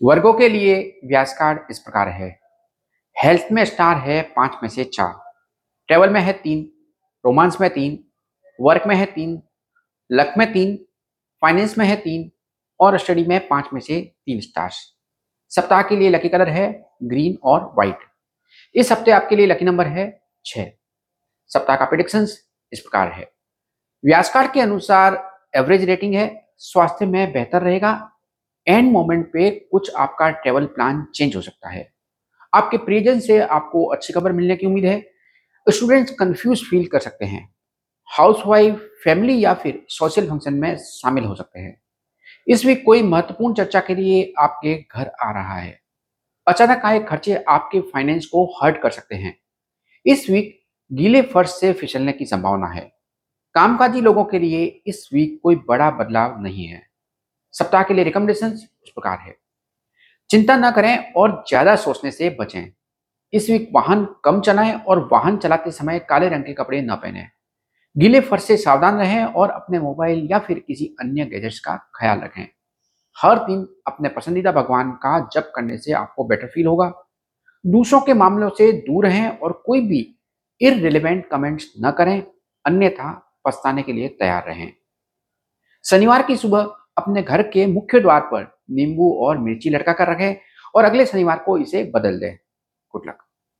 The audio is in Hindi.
वर्गों के लिए व्यास कार्ड इस प्रकार है। हेल्थ में स्टार है पाँच में से चार। ट्रेवल में है तीन, रोमांस में तीन, वर्क में है तीन, लक में तीन, फाइनेंस में है तीन और स्टडी में पाँच में से तीन स्टार्स। सप्ताह के लिए लकी कलर है ग्रीन और व्हाइट। इस हफ़्ते आपके लिए लकी नंबर है छ सप्ताह का प्रिडिक्शन इस प्रकार है। व्यास कार्ड के अनुसार एवरेज रेटिंग है। स्वास्थ्य में बेहतर रहेगा एंड मोमेंट पे कुछ आपका ट्रेवल प्लान चेंज हो सकता है। आपके प्रियजन से आपको अच्छी खबर मिलने की उम्मीद है। स्टूडेंट्स कंफ्यूज फील कर सकते हैं। हाउसवाइफ फैमिली या फिर सोशल फ़ंक्शन में शामिल हो सकते हैं। इस वीक कोई महत्वपूर्ण चर्चा के लिए आपके घर आ रहा है। अचानक आए खर्चे आपके फाइनेंस को हर्ट कर सकते हैं। इस वीक गीले फर्श से फिसलने की संभावना है। कामकाजी लोगों के लिए इस वीक कोई बड़ा बदलाव नहीं है। सप्ताह के लिए रिकमेंडेशन इस प्रकार है। चिंता न करें और ज़्यादा सोचने से बचें। इस वीक वाहन कम चलाएँ और वाहन चलाते समय काले रंग के कपड़े न पहने। गीले फर्श से सावधान रहें और अपने मोबाइल या फिर किसी अन्य गैजेट्स का ख्याल रखें। हर दिन अपने पसंदीदा भगवान का जप करने से आपको बेटर फील होगा। दूसरों के मामलों से दूर रहें और कोई भी इरिलेवेंट कमेंट्स न करें। अन्यथा पछताने के लिए तैयार रहें। शनिवार की सुबह अपने घर के मुख्य द्वार पर नींबू और मिर्ची लटका कर रखें और अगले शनिवार को इसे बदल दें। Good luck